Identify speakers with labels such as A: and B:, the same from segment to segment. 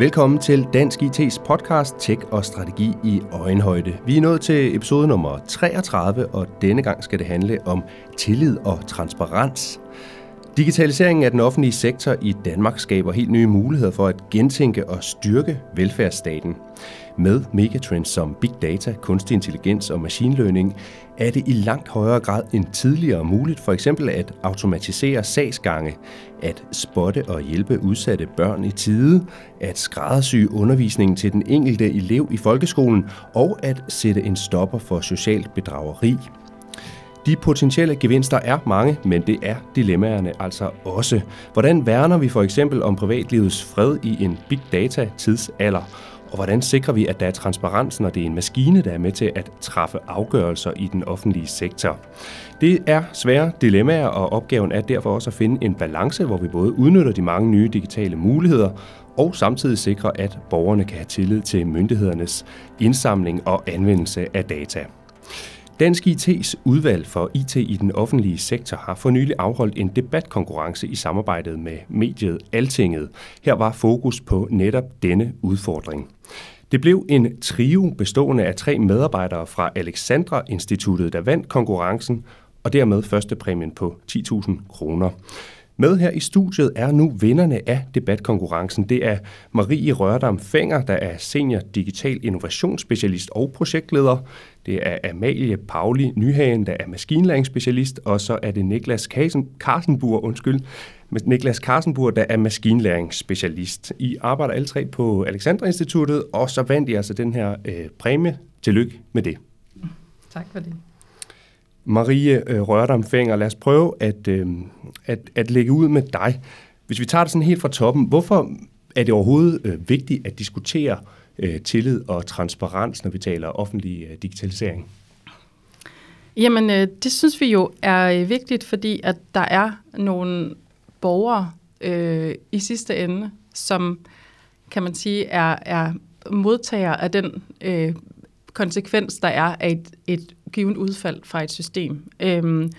A: Velkommen til Dansk IT's podcast Tech og Strategi i Øjenhøjde. Vi er nået til episode nummer 33, og denne gang skal det handle om tillid og transparens. Digitaliseringen af den offentlige sektor i Danmark skaber helt nye muligheder for at gentænke og styrke velfærdsstaten. Med megatrends som big data, kunstig intelligens og machine learning er det i langt højere grad end tidligere muligt for eksempel at automatisere sagsgange, at spotte og hjælpe udsatte børn i tide, at skræddersy undervisningen til den enkelte elev i folkeskolen og at sætte en stopper for socialt bedrageri. De potentielle gevinster er mange, men det er dilemmaerne altså også. Hvordan værner vi for eksempel om privatlivets fred i en big data tidsalder? Og hvordan sikrer vi, at der er transparens, når det er en maskine, der er med til at træffe afgørelser i den offentlige sektor? Det er svære dilemmaer, og opgaven er derfor også at finde en balance, hvor vi både udnytter de mange nye digitale muligheder, og samtidig sikrer, at borgerne kan have tillid til myndighedernes indsamling og anvendelse af data. Dansk IT's udvalg for IT i den offentlige sektor har for nylig afholdt en debatkonkurrence i samarbejdet med mediet Altinget. Her var fokus på netop denne udfordring. Det blev en trio bestående af tre medarbejdere fra Alexandra Instituttet, der vandt konkurrencen, og dermed første præmien på 10.000 kroner. Med her i studiet er nu vinderne af debatkonkurrencen. Det er Marie Rørdam Fenger, der er senior digital innovationsspecialist og projektleder. Det er Amalie Pauli Nyhagen, der er maskinlæringsspecialist, og så er det Niklas Karsenburg, undskyld, Niklas Karsenburg, der er maskinlæringsspecialist. I arbejder alle tre på Alexandra Instituttet, og så vandt I altså den her øh, præmie. Tillykke med det.
B: Tak for det.
A: Marie øh, Rørdam Fenger, lad os prøve at, øh, at, at lægge ud med dig. Hvis vi tager det sådan helt fra toppen, hvorfor er det overhovedet øh, vigtigt at diskutere øh, tillid og transparens, når vi taler offentlig øh, digitalisering?
B: Jamen, øh, det synes vi jo er øh, vigtigt, fordi at der er nogle borgere øh, i sidste ende, som kan man sige er, er modtager af den øh, konsekvens, der er af et, et givet udfald fra et system. Øhm,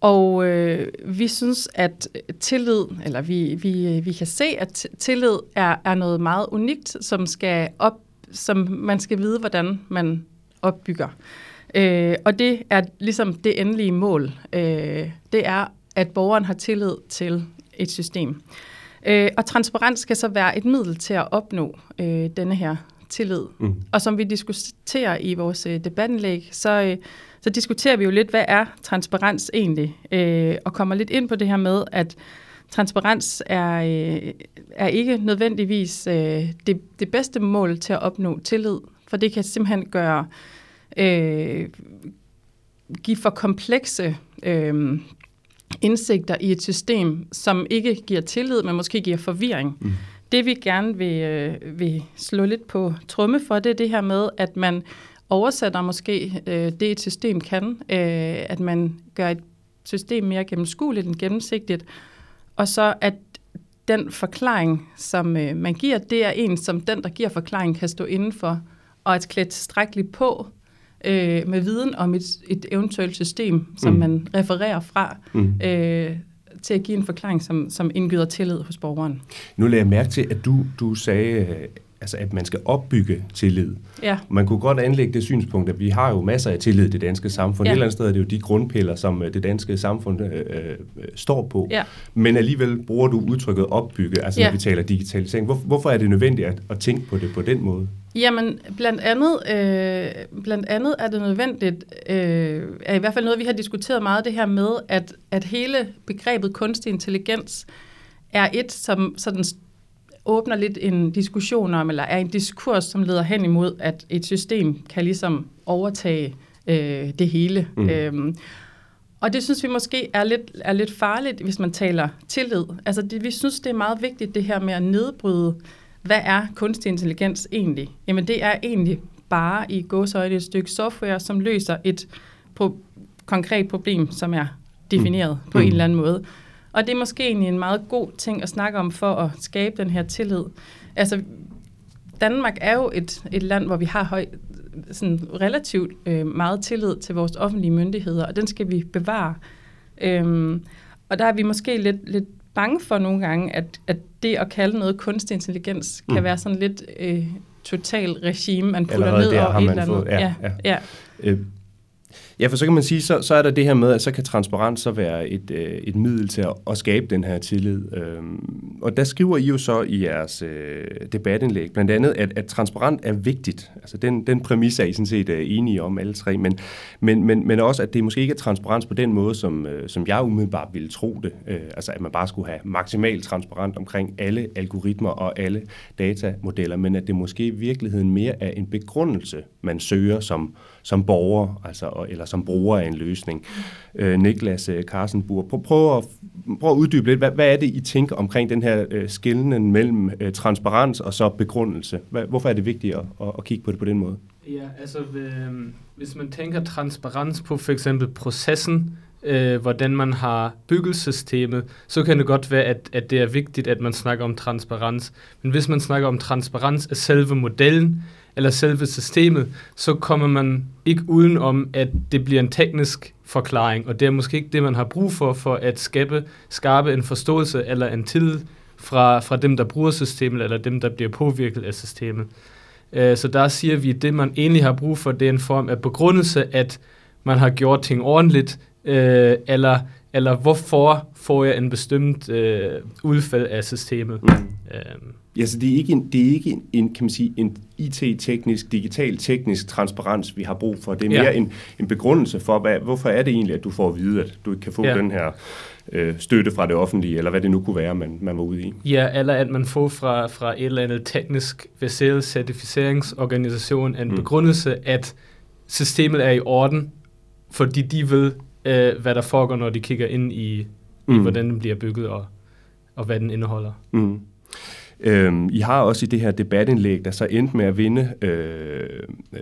B: og øh, vi synes, at tillid, eller vi, vi, øh, vi kan se, at tillid er, er noget meget unikt, som, skal op, som man skal vide, hvordan man opbygger. Øh, og det er ligesom det endelige mål. Øh, det er, at borgeren har tillid til et system. Øh, og transparens skal så være et middel til at opnå øh, denne her tillid. Mm. Og som vi diskuterer i vores øh, debatindlæg, så, øh, så diskuterer vi jo lidt, hvad er transparens egentlig? Øh, og kommer lidt ind på det her med, at transparens er, øh, er ikke nødvendigvis øh, det, det bedste mål til at opnå tillid, for det kan simpelthen gøre øh, give for komplekse øh, indsigter i et system, som ikke giver tillid, men måske giver forvirring. Mm. Det vi gerne vil, øh, vil slå lidt på trumme for, det er det her med, at man oversætter måske øh, det, et system kan, øh, at man gør et system mere gennemskueligt end gennemsigtigt, og så at den forklaring, som øh, man giver, det er en, som den, der giver forklaring, kan stå indenfor, og at klæde tilstrækkeligt på øh, med viden om et, et eventuelt system, som mm. man refererer fra, mm. øh, til at give en forklaring, som, som indgyder tillid hos borgeren.
A: Nu lagde jeg mærke til, at du, du sagde, altså, at man skal opbygge tillid.
B: Ja.
A: Man kunne godt anlægge det synspunkt, at vi har jo masser af tillid i det danske samfund. Ja. Et eller andet sted er det jo de grundpiller, som øh, det danske samfund øh, øh, står på.
B: Ja.
A: Men alligevel bruger du udtrykket opbygge, altså ja. når vi taler digitalisering. Hvor, hvorfor er det nødvendigt at, at tænke på det på den måde?
B: Jamen, blandt andet, øh, blandt andet er det nødvendigt, øh, er i hvert fald noget, vi har diskuteret meget, det her med, at, at hele begrebet kunstig intelligens er et, som sådan åbner lidt en diskussion om, eller er en diskurs, som leder hen imod, at et system kan ligesom overtage øh, det hele. Mm. Øhm, og det synes vi måske er lidt, er lidt farligt, hvis man taler tillid. Altså det, vi synes, det er meget vigtigt, det her med at nedbryde, hvad er kunstig intelligens egentlig? Jamen det er egentlig bare i gåsøjne et stykke software, som løser et pro- konkret problem, som er defineret mm. på mm. en eller anden måde. Og det er måske egentlig en meget god ting at snakke om for at skabe den her tillid. Altså, Danmark er jo et, et land, hvor vi har høj, sådan relativt øh, meget tillid til vores offentlige myndigheder, og den skal vi bevare. Øhm, og der er vi måske lidt, lidt bange for nogle gange, at, at det at kalde noget kunstig intelligens kan
A: Mm.
B: være sådan lidt øh, total regime, man putter
A: Allerede
B: ned over et eller andet.
A: fået- ja,
B: ja.
A: ja. Øh, Ja, for så kan man sige, så, så er der det her med, at så kan transparens så være et, øh, et middel til at, at skabe den her tillid. Øhm, og der skriver I jo så i jeres øh, debatindlæg blandt andet, at, at transparent er vigtigt. Altså den, den præmis er I sådan set øh, enige om alle tre, men, men, men, men også, at det måske ikke er transparens på den måde, som, øh, som jeg umiddelbart ville tro det. Øh, altså at man bare skulle have maksimalt transparent omkring alle algoritmer og alle datamodeller, men at det måske i virkeligheden mere er en begrundelse, man søger som, som borger, altså, eller som bruger af en løsning. Øh, Niklas øh, Carstenburg, prøv, prøv, at, prøv at uddybe lidt, hvad, hvad er det, I tænker omkring den her øh, skillende mellem øh, transparens og så begrundelse? Hvad, hvorfor er det vigtigt at, at, at kigge på det på den måde?
C: Ja, altså øh, hvis man tænker transparens på for eksempel processen, øh, hvordan man har byggelsystemet, så kan det godt være, at, at det er vigtigt, at man snakker om transparens. Men hvis man snakker om transparens af selve modellen, eller selve systemet, så kommer man ikke udenom, at det bliver en teknisk forklaring, og det er måske ikke det, man har brug for, for at skabe, skabe en forståelse eller en tillid fra, fra dem, der bruger systemet, eller dem, der bliver påvirket af systemet. Øh, Så der siger vi, at det, man egentlig har brug for, det er en form af begrundelse, at man har gjort ting ordentligt, øh, eller, eller hvorfor får jeg en bestemt øh, udfald af systemet.
A: Mm.
C: Øhm,
A: Ja, så det er ikke en, det er ikke en, en, kan man sige, en IT-teknisk, digital-teknisk transparens, vi har brug for. Det er
C: Ja.
A: mere en, en begrundelse for, hvad, hvorfor er det egentlig, at du får at vide, at du ikke kan få
C: Ja.
A: den her øh, støtte fra det offentlige, eller hvad det nu kunne være, man, man var ude i.
C: Ja, eller at man får fra, fra et eller andet teknisk baseret certificeringsorganisation en
A: Mm.
C: begrundelse, at systemet er i orden, fordi de ved, øh, hvad der foregår, når de kigger ind i, mm. i hvordan den bliver bygget og, og hvad den indeholder.
A: Mm. Øhm, I har også i det her debatindlæg, der så endte med at vinde øh,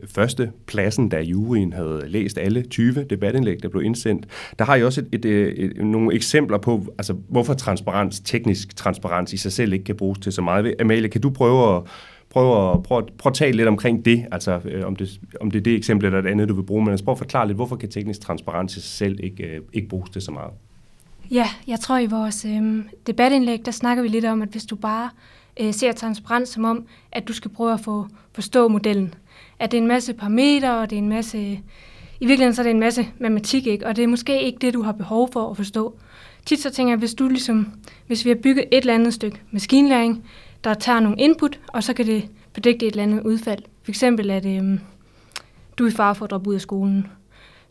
A: første pladsen, da juryen havde læst alle 20 debatindlæg, der blev indsendt. Der har I også et, et, et, et, nogle eksempler på, altså, hvorfor transparens, teknisk transparens i sig selv ikke kan bruges til så meget. Amalie, kan du prøve at, prøve at, prøve, at- prøve at tale lidt omkring det, altså øh, om, det, om det er det eksempel eller et andet, du vil bruge, men altså, prøv at forklare lidt, hvorfor kan teknisk transparens i sig selv ikke, øh, ikke bruges til så meget?
D: Ja, jeg tror i vores øh, debatindlæg, der snakker vi lidt om, at hvis du bare øh, ser transparens som om, at du skal prøve at få forstå modellen. At det er en masse parametre, og det er en masse... I virkeligheden så er det en masse matematik, ikke? og det er måske ikke det, du har behov for at forstå. Tit så tænker jeg, hvis du ligesom, hvis vi har bygget et eller andet stykke maskinlæring, der tager nogle input, og så kan det predikte et eller andet udfald. For eksempel, at øh, du er i fare for at droppe ud af skolen.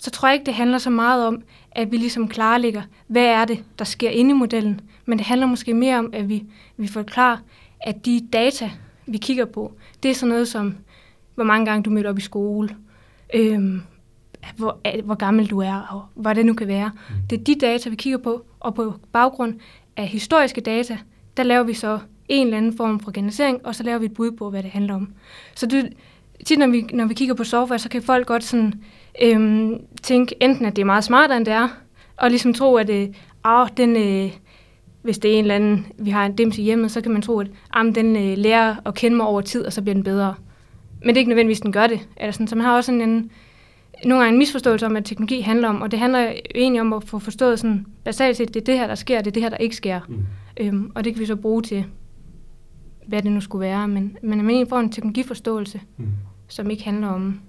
D: Så tror jeg ikke, det handler så meget om, at vi ligesom klarlægger, hvad er det, der sker inde i modellen. Men det handler måske mere om, at vi, vi forklarer, at de data, vi kigger på, det er sådan noget som, hvor mange gange du mødte op i skole, øhm, hvor, hvor gammel du er, og hvad det nu kan være. Det er de data, vi kigger på, og på baggrund af historiske data, der laver vi så en eller anden form for generalisering, og så laver vi et bud på, hvad det handler om. Så det, tit når vi, når vi kigger på software, så kan folk godt sådan, øhm, tænke enten, at det er meget smartere, end det er, og ligesom tro, at øh, ah, den, øh, hvis det er en eller anden, vi har en dims i hjemmet, så kan man tro, at ah, den øh, lærer at kende mig over tid, og så bliver den bedre. Men det er ikke nødvendigvis, den gør det. Eller sådan, så man har også sådan en, nogle gange en misforståelse om, hvad teknologi handler om, og det handler egentlig om at få forstået sådan, basalt set, det er det her, der sker, det er det her, der ikke sker.
A: Mm.
D: Øhm, og det kan vi så bruge til, hvad det nu skulle være, men, men at man egentlig får en teknologiforståelse,
A: Mm.
D: som ikke handler om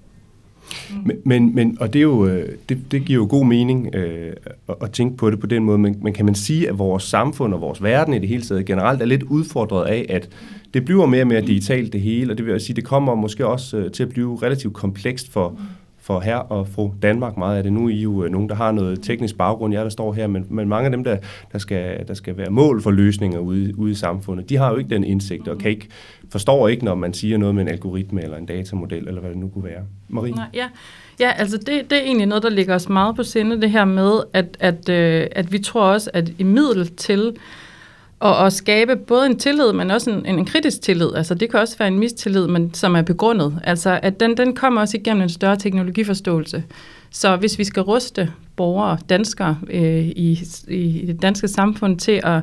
D: Mm.
A: Men, men, men og det, er jo, øh, det, det giver jo god mening øh, at, at tænke på det på den måde, men, men kan man sige, at vores samfund og vores verden i det hele taget generelt er lidt udfordret af, at det bliver mere og mere digitalt det hele, og det vil jeg sige, det kommer måske også øh, til at blive relativt komplekst for, mm for her og fru Danmark meget af det. Nu er I jo øh, nogen, der har noget teknisk baggrund, jeg der står her, men, men mange af dem, der, der, skal, der skal være mål for løsninger ude, ude i samfundet, de har jo ikke den indsigt, og kan ikke, forstår ikke, når man siger noget med en algoritme eller en datamodel, eller hvad det nu kunne være. Marie?
B: Nej, ja. ja, altså det, det er egentlig noget, der ligger os meget på sinde, det her med, at, at, øh, at vi tror også, at i middel til og, at skabe både en tillid, men også en, en kritisk tillid, altså det kan også være en mistillid, men som er begrundet, altså at den, den kommer også igennem en større teknologiforståelse. Så hvis vi skal ruste borgere, danskere øh, i, i det danske samfund til at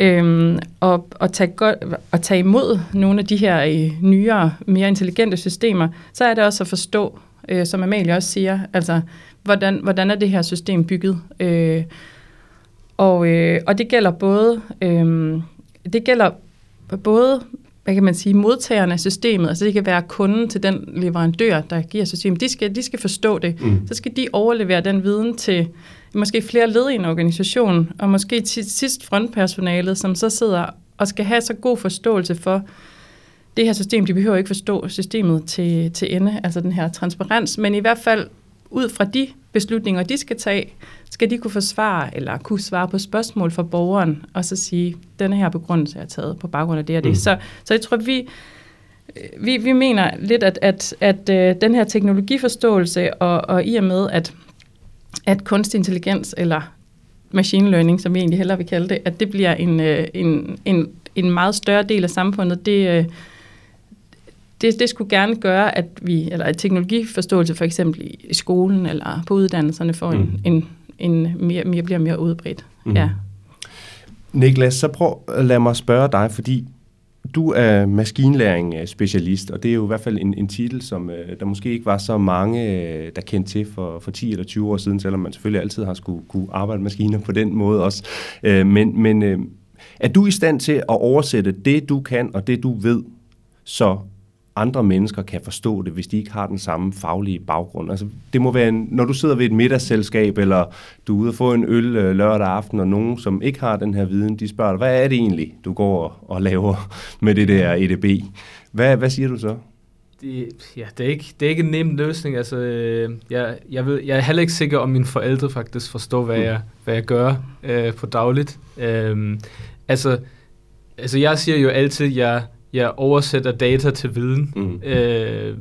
B: Øhm, og, og, tage godt, og tage imod nogle af de her øh, nyere, mere intelligente systemer, så er det også at forstå, øh, som Amalie også siger, altså, hvordan, hvordan er det her system bygget? Øh, og, øh, og det gælder både, øh, det gælder både hvad kan man sige, modtagerne af systemet, altså det kan være kunden til den leverandør, der giver systemet, de skal, de skal forstå det. Mm. Så skal de overlevere den viden til måske flere led i en organisation, og måske til sidst frontpersonalet, som så sidder og skal have så god forståelse for det her system. De behøver ikke forstå systemet til, til ende, altså den her transparens, men i hvert fald ud fra de beslutninger, de skal tage, skal de kunne forsvare eller kunne svare på spørgsmål fra borgeren, og så sige, denne her begrundelse er taget på baggrund af det og det. Mm. Så, så jeg tror, vi, vi, vi mener lidt, at, at, at, at den her teknologiforståelse, og, og i og med, at, at kunstig intelligens, eller machine learning, som vi egentlig hellere vil kalde det, at det bliver en, en, en, en meget større del af samfundet, det, det, det skulle gerne gøre, at vi, eller at teknologiforståelse for eksempel i, i skolen eller på uddannelserne får mm. en, en, en mere, mere, bliver mere udbredt. Mm. Ja.
A: Niklas, så prøv at lade mig spørge dig, fordi du er maskinlæring specialist, og det er jo i hvert fald en, en titel, som øh, der måske ikke var så mange, øh, der kendte til for, for 10 eller 20 år siden, selvom man selvfølgelig altid har skulle kunne arbejde med maskiner på den måde også. Øh, men men øh, er du i stand til at oversætte det, du kan, og det, du ved, så andre mennesker kan forstå det, hvis de ikke har den samme faglige baggrund. Altså, det må være, en, når du sidder ved et middagsselskab, eller du er ude og få en øl øh, lørdag aften, og nogen, som ikke har den her viden, de spørger dig, hvad er det egentlig, du går og laver med det der EDB? Hvad, hvad siger du så?
C: Det, ja, det er, ikke, det er ikke en nem løsning. Altså, øh, jeg, jeg, ved, jeg er heller ikke sikker, om mine forældre faktisk forstår, hvad, mm. jeg, hvad jeg gør øh, på dagligt. Øh, altså, altså, jeg siger jo altid, at jeg jeg oversætter data til viden. Mm. Øh,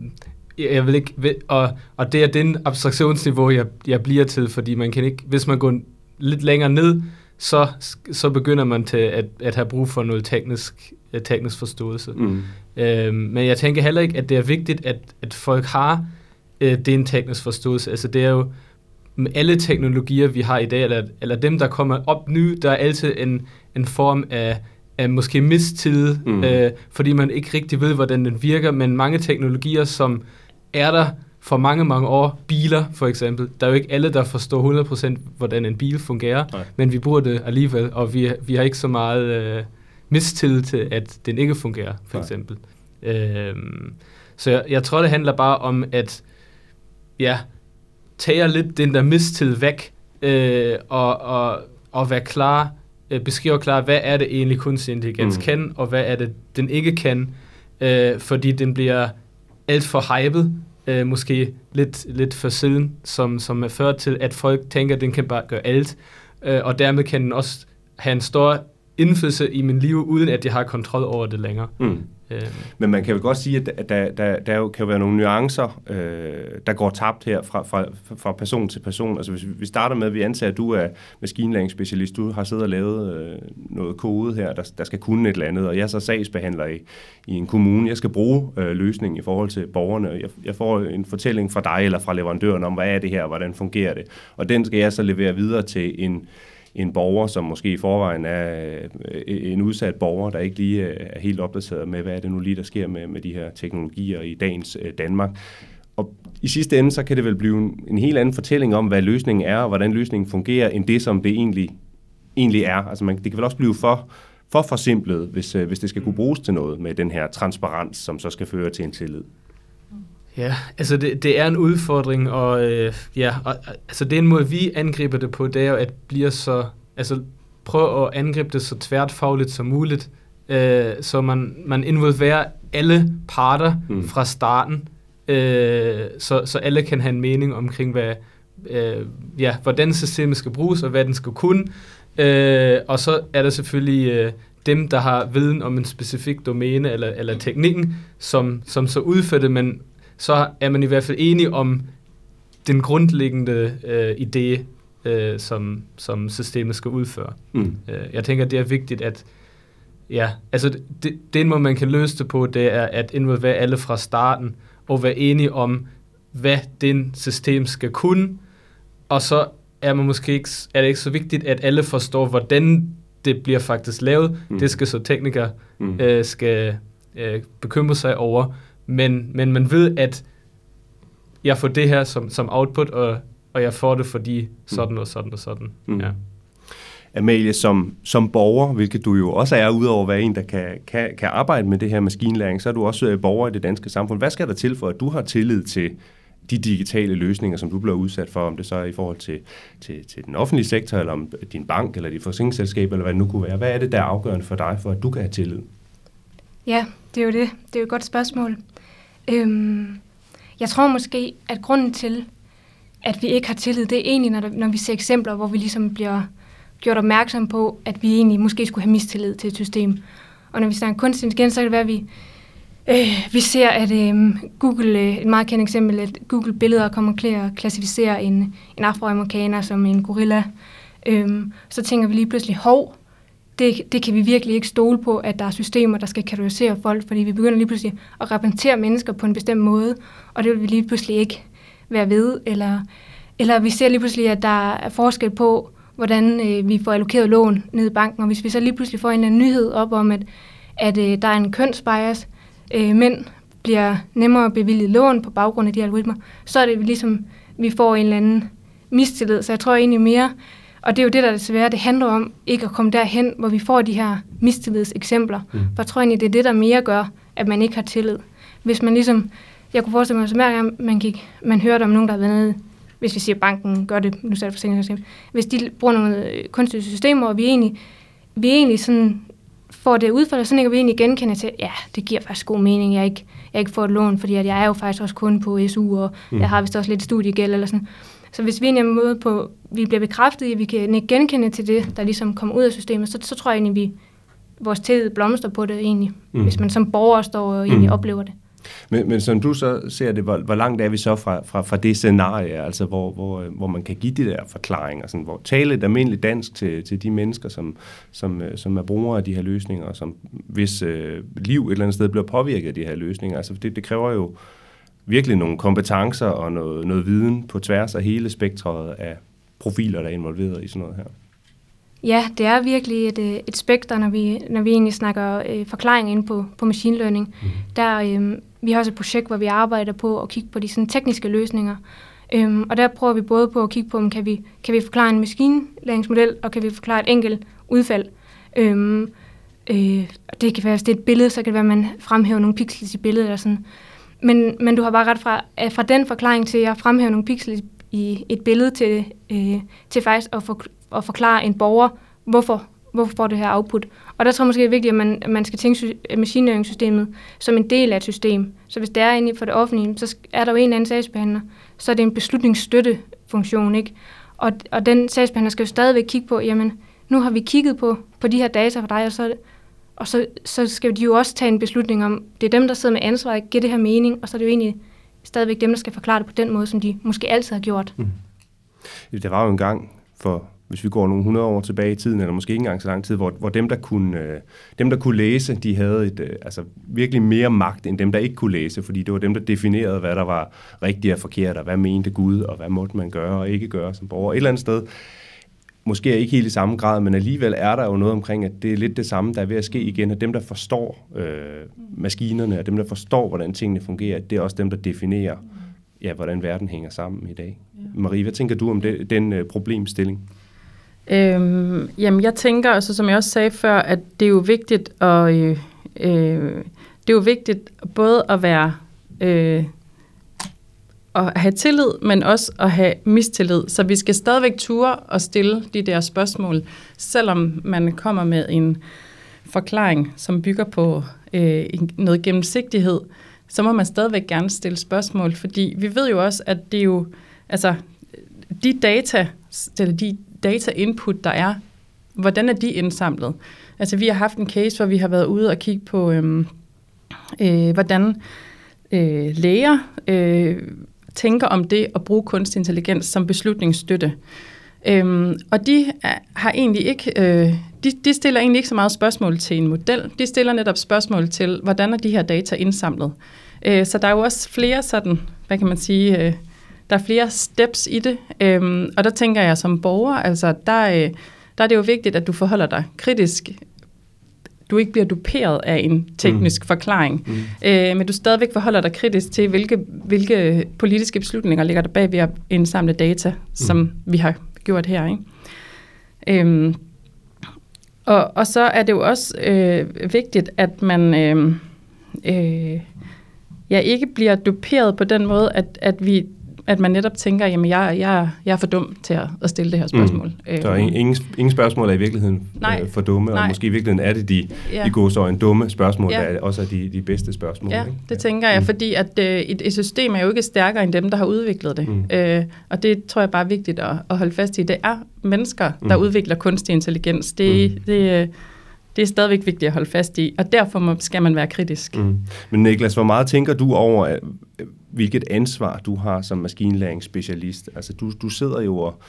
C: jeg vil ikke, og, og det er den abstraktionsniveau, jeg, jeg bliver til, fordi man kan ikke, hvis man går lidt længere ned, så, så begynder man til at, at have brug for noget teknisk, øh, teknisk forståelse. Mm. Øh, men jeg tænker heller ikke, at det er vigtigt, at, at folk har øh, den teknisk forståelse. Altså det er jo med alle teknologier, vi har i dag, eller, eller dem, der kommer op nu, der er altid en, en form af af måske mistid, mm. øh, fordi man ikke rigtig ved, hvordan den virker, men mange teknologier, som er der for mange, mange år, biler for eksempel, der er jo ikke alle, der forstår 100% hvordan en bil fungerer, Nej. men vi bruger det alligevel, og vi, vi har ikke så meget øh, mistid til, at den ikke fungerer, for Nej. eksempel. Øh, så jeg, jeg tror, det handler bare om, at ja, tage lidt den der mistid væk, øh, og, og, og være klar øh, beskriver klart, hvad er det egentlig kunstig intelligens mm. kan, og hvad er det, den ikke kan, øh, fordi den bliver alt for hypet, øh, måske lidt, lidt for siden, som, som er ført til, at folk tænker, at den kan bare gøre alt, øh, og dermed kan den også have en stor indflydelse i min liv, uden at jeg har kontrol over det længere. Mm.
A: Øh. Men man kan vel godt sige, at der, der, der jo kan være nogle nuancer, øh, der går tabt her fra, fra, fra person til person. Altså hvis vi starter med, at vi antager, at du er maskinlæringsspecialist, du har siddet og lavet øh, noget kode her, der, der skal kunne et eller andet, og jeg er så sagsbehandler i, i en kommune. Jeg skal bruge øh, løsningen i forhold til borgerne. Jeg, jeg får en fortælling fra dig eller fra leverandøren om, hvad er det her, hvordan fungerer det. Og den skal jeg så levere videre til en en borger, som måske i forvejen er øh, en udsat borger, der ikke lige øh, er helt opdateret med, hvad er det nu lige, der sker med, med de her teknologier i dagens øh, Danmark. Og i sidste ende, så kan det vel blive en, en helt anden fortælling om, hvad løsningen er, og hvordan løsningen fungerer, end det, som det egentlig, egentlig er. Altså man, det kan vel også blive for, for forsimplet, hvis, hvis det skal kunne bruges til noget med den her transparens, som så skal føre til en tillid.
C: Ja, altså det, det er en udfordring, og øh, ja, og, altså det er en måde, vi angriber det på, det er jo at blive så, altså prøve at angribe det så tværtfagligt som muligt, øh, så man, man involverer alle parter mm. fra starten, øh, så, så alle kan have en mening omkring, hvad, øh, ja, hvordan systemet skal bruges, og hvad den skal kunne. Øh, og så er der selvfølgelig øh, dem, der har viden om en specifik domæne eller, eller teknikken, som, som så udfører det, men så er man i hvert fald enig om den grundlæggende øh, idé, øh, som, som systemet skal udføre. Mm. Øh, jeg tænker, det er vigtigt, at ja, altså det, den måde, man kan løse det på, det er at involvere alle fra starten, og være enige om, hvad den system skal kunne, og så er man måske ikke, er det ikke så vigtigt, at alle forstår, hvordan det bliver faktisk lavet. Mm. Det skal så teknikere mm. øh, skal øh, bekymre sig over, men, men man ved, at jeg får det her som, som output, og, og jeg får det fordi sådan og sådan og sådan. Mm. Ja.
A: Amalie, som, som borger, hvilket du jo også er, udover at være en, der kan, kan, kan arbejde med det her maskinlæring, så er du også øh, borger i det danske samfund. Hvad skal der til for, at du har tillid til de digitale løsninger, som du bliver udsat for, om det så er i forhold til, til, til den offentlige sektor, eller om din bank, eller dit forsikringsselskab, eller hvad det nu kunne være. Hvad er det, der er afgørende for dig, for at du kan have tillid?
D: Ja, det er jo det. Det er jo et godt spørgsmål. Øhm, jeg tror måske, at grunden til, at vi ikke har tillid, det er egentlig, når, der, når vi ser eksempler, hvor vi ligesom bliver gjort opmærksom på, at vi egentlig måske skulle have mistillid til et system. Og når vi snakker kunstig intelligens, så kan det være, at vi, øh, vi ser, at øh, Google, øh, et meget kendt eksempel, at Google billeder kommer til at klassificere en, en afroamerikaner som en gorilla. Øh, så tænker vi lige pludselig, hov, det, det kan vi virkelig ikke stole på, at der er systemer, der skal kategorisere folk, fordi vi begynder lige pludselig at repræsentere mennesker på en bestemt måde, og det vil vi lige pludselig ikke være ved, eller, eller vi ser lige pludselig, at der er forskel på, hvordan øh, vi får allokeret lån ned i banken, og hvis vi så lige pludselig får en eller anden nyhed op om, at, at øh, der er en kønsbias, øh, mænd bliver nemmere bevilget lån på baggrund af de algoritmer, så er det ligesom, vi får en eller anden mistillid. Så jeg tror egentlig mere, og det er jo det, der er det. Det handler om ikke at komme derhen, hvor vi får de her mistillidseksempler. Mm. For jeg tror egentlig, det er det, der mere gør, at man ikke har tillid. Hvis man ligesom, jeg kunne forestille mig, at hver gang man, gik, man hørte om nogen, der har været nede, hvis vi siger, at banken gør det, nu sætter forsikringssystem, hvis de bruger nogle øh, kunstige systemer, og vi egentlig, vi egentlig sådan får det udfald, så kan vi egentlig genkende til, ja, det giver faktisk god mening, jeg ikke, jeg ikke får et lån, fordi at jeg er jo faktisk også kun på SU, og mm. jeg har vist også lidt studiegæld eller sådan. Så hvis vi egentlig er måde på, vi bliver bekræftet i, at vi kan genkende til det, der ligesom kommer ud af systemet, så, så tror jeg egentlig, vi vores tillid blomster på det egentlig, mm. hvis man som borger står og egentlig mm. oplever det.
A: Men, men som du så ser det, hvor, hvor langt er vi så fra, fra, fra det scenarie, altså hvor, hvor, hvor man kan give de der forklaringer, sådan, hvor tale et almindeligt dansk til, til de mennesker, som, som, øh, som er brugere af de her løsninger, og som hvis øh, liv et eller andet sted bliver påvirket af de her løsninger. Altså det, det kræver jo virkelig nogle kompetencer og noget, noget viden på tværs af hele spektret af profiler, der er involveret i sådan noget her.
D: Ja, det er virkelig et, øh, et spekter, når vi, når vi egentlig snakker øh, forklaring inde på, på machine learning. Mm. Der, øh, vi har også et projekt, hvor vi arbejder på at kigge på de sådan, tekniske løsninger. Øhm, og der prøver vi både på at kigge på, om kan vi, kan vi forklare en maskinlæringsmodel, og kan vi forklare et enkelt udfald. Øhm, øh, det kan være, hvis det er et billede, så kan det være, at man fremhæver nogle pixels i billedet. Eller sådan. Men, men du har bare ret fra, fra den forklaring til at fremhæve nogle pixels i et billede til, øh, til faktisk at, for, at forklare en borger, hvorfor, hvorfor får det her output. Og der tror jeg måske, det er vigtigt, at man, at man skal tænke machine learning-systemet som en del af et system. Så hvis det er inde for det offentlige, så er der jo en eller anden sagsbehandler, så er det en beslutningsstøttefunktion, ikke? Og, og den sagsbehandler skal jo stadigvæk kigge på, jamen, nu har vi kigget på, på de her data for dig, og så, og så, så skal de jo også tage en beslutning om, det er dem, der sidder med ansvaret, giver det her mening, og så er det jo egentlig stadigvæk dem, der skal forklare det på den måde, som de måske altid har gjort. Mm.
A: Det var jo en gang for hvis vi går nogle hundrede år tilbage i tiden, eller måske ikke engang så lang tid, hvor, hvor dem, der kunne, øh, dem, der kunne læse, de havde et, øh, altså virkelig mere magt, end dem, der ikke kunne læse, fordi det var dem, der definerede, hvad der var rigtigt og forkert, og hvad mente Gud, og hvad måtte man gøre og ikke gøre som borger. Et eller andet sted, måske ikke helt i samme grad, men alligevel er der jo noget omkring, at det er lidt det samme, der er ved at ske igen, at dem, der forstår øh, maskinerne, og dem, der forstår, hvordan tingene fungerer, det er også dem, der definerer, ja, hvordan verden hænger sammen i dag. Ja. Marie, hvad tænker du om det, den øh, problemstilling?
B: Øhm, jamen, jeg tænker, altså, som jeg også sagde før, at det er jo vigtigt at, øh, øh, det er jo vigtigt både at være øh, at have tillid, men også at have mistillid. Så vi skal stadigvæk ture og stille de der spørgsmål, selvom man kommer med en forklaring, som bygger på øh, noget gennemsigtighed, så må man stadigvæk gerne stille spørgsmål, fordi vi ved jo også, at det er jo, altså, de data, eller de data input, der er, hvordan er de indsamlet? Altså vi har haft en case, hvor vi har været ude og kigge på, øhm, øh, hvordan øh, læger øh, tænker om det at bruge kunstig intelligens som beslutningsstøtte. Øhm, og de øh, har egentlig ikke, øh, de, de stiller egentlig ikke så meget spørgsmål til en model. De stiller netop spørgsmål til, hvordan er de her data indsamlet. Øh, så der er jo også flere sådan, hvad kan man sige, øh, der er flere steps i det, øhm, og der tænker jeg som borger, altså der, øh, der er det jo vigtigt, at du forholder dig kritisk du ikke bliver duperet af en teknisk mm. forklaring, mm. Øh, men du stadigvæk forholder dig kritisk til, hvilke, hvilke politiske beslutninger ligger der bag ved at indsamle data, mm. som vi har gjort her. Ikke? Øhm, Og, og så er det jo også øh, vigtigt, at man øh, øh, ja, ikke bliver duperet på den måde, at, at vi at man netop tænker, jamen jeg, jeg, jeg er for dum til at, at stille det her spørgsmål.
A: Mm. Så ingen, ingen, ingen spørgsmål er i virkeligheden
B: Nej.
A: øh, for dumme,
B: Nej.
A: og måske i virkeligheden er det de,
B: Ja.
A: de gode så en dumme spørgsmål,
B: Ja.
A: der er også er de, de bedste spørgsmål.
B: Ja,
A: ikke?
B: det tænker jeg,
A: Mm.
B: fordi at øh, et, et system er jo ikke stærkere end dem, der har udviklet det.
A: Mm.
B: Øh, og det tror jeg bare er vigtigt at, at holde fast i. Det er mennesker, der
A: Mm.
B: udvikler kunstig intelligens. Det,
A: Mm.
B: det, øh, det er stadigvæk vigtigt at holde fast i, og derfor må, skal man være kritisk.
A: Mm. Men Niklas, hvor meget tænker du over, øh, hvilket ansvar du har som maskinlæringsspecialist? Altså, du, du sidder jo og,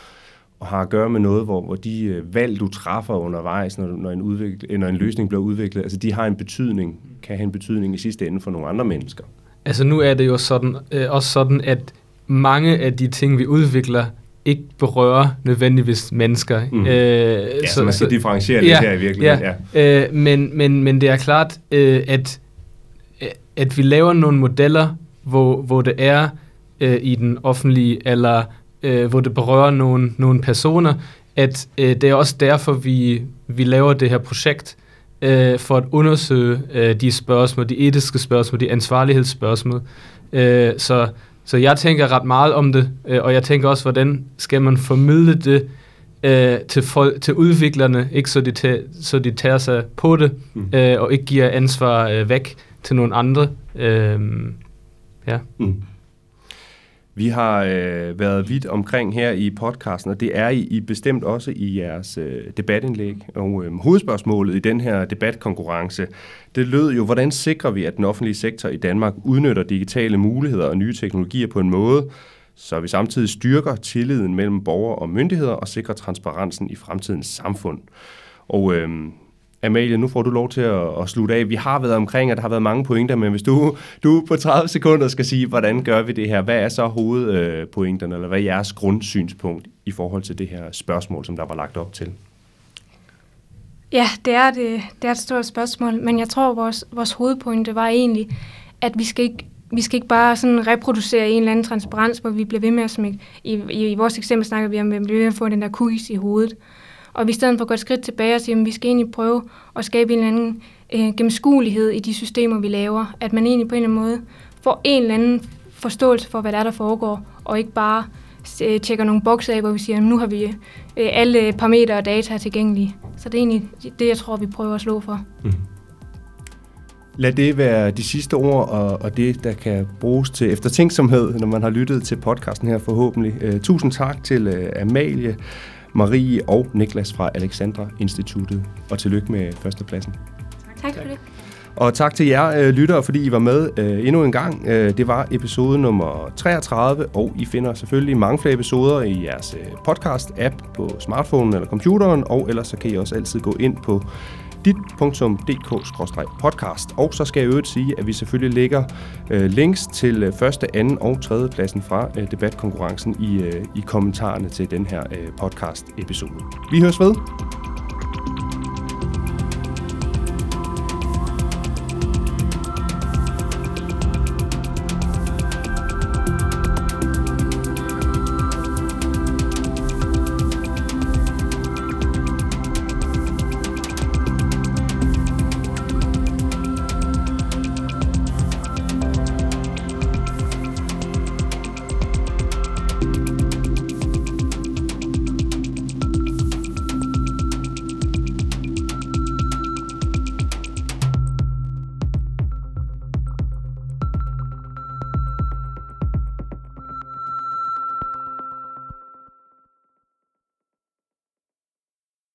A: og har at gøre med noget, hvor, hvor de øh, valg, du træffer undervejs, når, når, en udvikle, når en løsning bliver udviklet, altså de har en betydning, kan have en betydning i sidste ende for nogle andre mennesker.
C: Altså nu er det jo sådan, øh, også sådan, at mange af de ting, vi udvikler, ikke berører nødvendigvis mennesker.
A: Mm. Ja, så, så man skal differentiere lidt
C: ja,
A: her i virkeligheden. Ja.
C: Ja. Øh, men, men, men det er klart, øh, at, at vi laver nogle modeller, hvor, hvor det er øh, i den offentlige, eller øh, hvor det berører nogle, nogle personer, at øh, det er også derfor, vi, vi laver det her projekt, øh, for at undersøge øh, de spørgsmål, de etiske spørgsmål, de ansvarlighedsspørgsmål. Øh, så, så jeg tænker ret meget om det, øh, og jeg tænker også, hvordan skal man formidle det øh, til, folk, til udviklerne, ikke så de, tager, så de tager sig på det,
A: Mm.
C: øh, og ikke giver ansvar øh, væk til nogle andre. Øh, ja.
A: Mm. Vi har øh, været vidt omkring her i podcasten, og det er I, I bestemt også i jeres øh, debatindlæg. Og øh, hovedspørgsmålet i den her debatkonkurrence, det lød jo, hvordan sikrer vi, at den offentlige sektor i Danmark udnytter digitale muligheder og nye teknologier på en måde, så vi samtidig styrker tilliden mellem borgere og myndigheder og sikrer transparensen i fremtidens samfund. Og øh, Amalie, nu får du lov til at, at slutte af. Vi har været omkring, at der har været mange pointer, men hvis du, du på 30 sekunder skal sige, hvordan gør vi det her, hvad er så hovedpointerne, eller hvad er jeres grundsynspunkt i forhold til det her spørgsmål, som der var lagt op til?
D: Ja, det er, det, det er et stort spørgsmål, men jeg tror, vores, vores hovedpointe var egentlig, at vi skal ikke vi skal ikke bare sådan reproducere en eller anden transparens, hvor vi bliver ved med at smække. I, i, I vores eksempel snakker vi om, at vi bliver ved med at få den der cookies i hovedet. Og vi i stedet for går et skridt tilbage og siger, at vi skal egentlig prøve at skabe en eller anden øh, gennemskuelighed i de systemer, vi laver. At man egentlig på en eller anden måde får en eller anden forståelse for, hvad der er, der foregår, og ikke bare øh, tjekker nogle bokse af, hvor vi siger, at nu har vi øh, alle parametre og data tilgængelige. Så det er egentlig det, jeg tror, vi prøver at slå for.
A: Mm. Lad det være de sidste ord, og, og det, der kan bruges til eftertænksomhed, når man har lyttet til podcasten her forhåbentlig. Uh, tusind tak til uh, Amalie, Marie og Niklas fra Alexandra Instituttet, og tillykke med førstepladsen.
D: Tak for det.
A: Og tak til jer øh, lyttere, fordi I var med øh, endnu en gang. Øh, det var episode nummer 33, og I finder selvfølgelig mange flere episoder i jeres øh, podcast-app på smartphone eller computeren, og ellers så kan I også altid gå ind på dit.dk-podcast. Og så skal jeg øvrigt sige, at vi selvfølgelig lægger øh, links til øh, første, anden og tredje pladsen fra øh, debatkonkurrencen i, øh, i kommentarerne til den her øh, podcast-episode. Vi høres ved.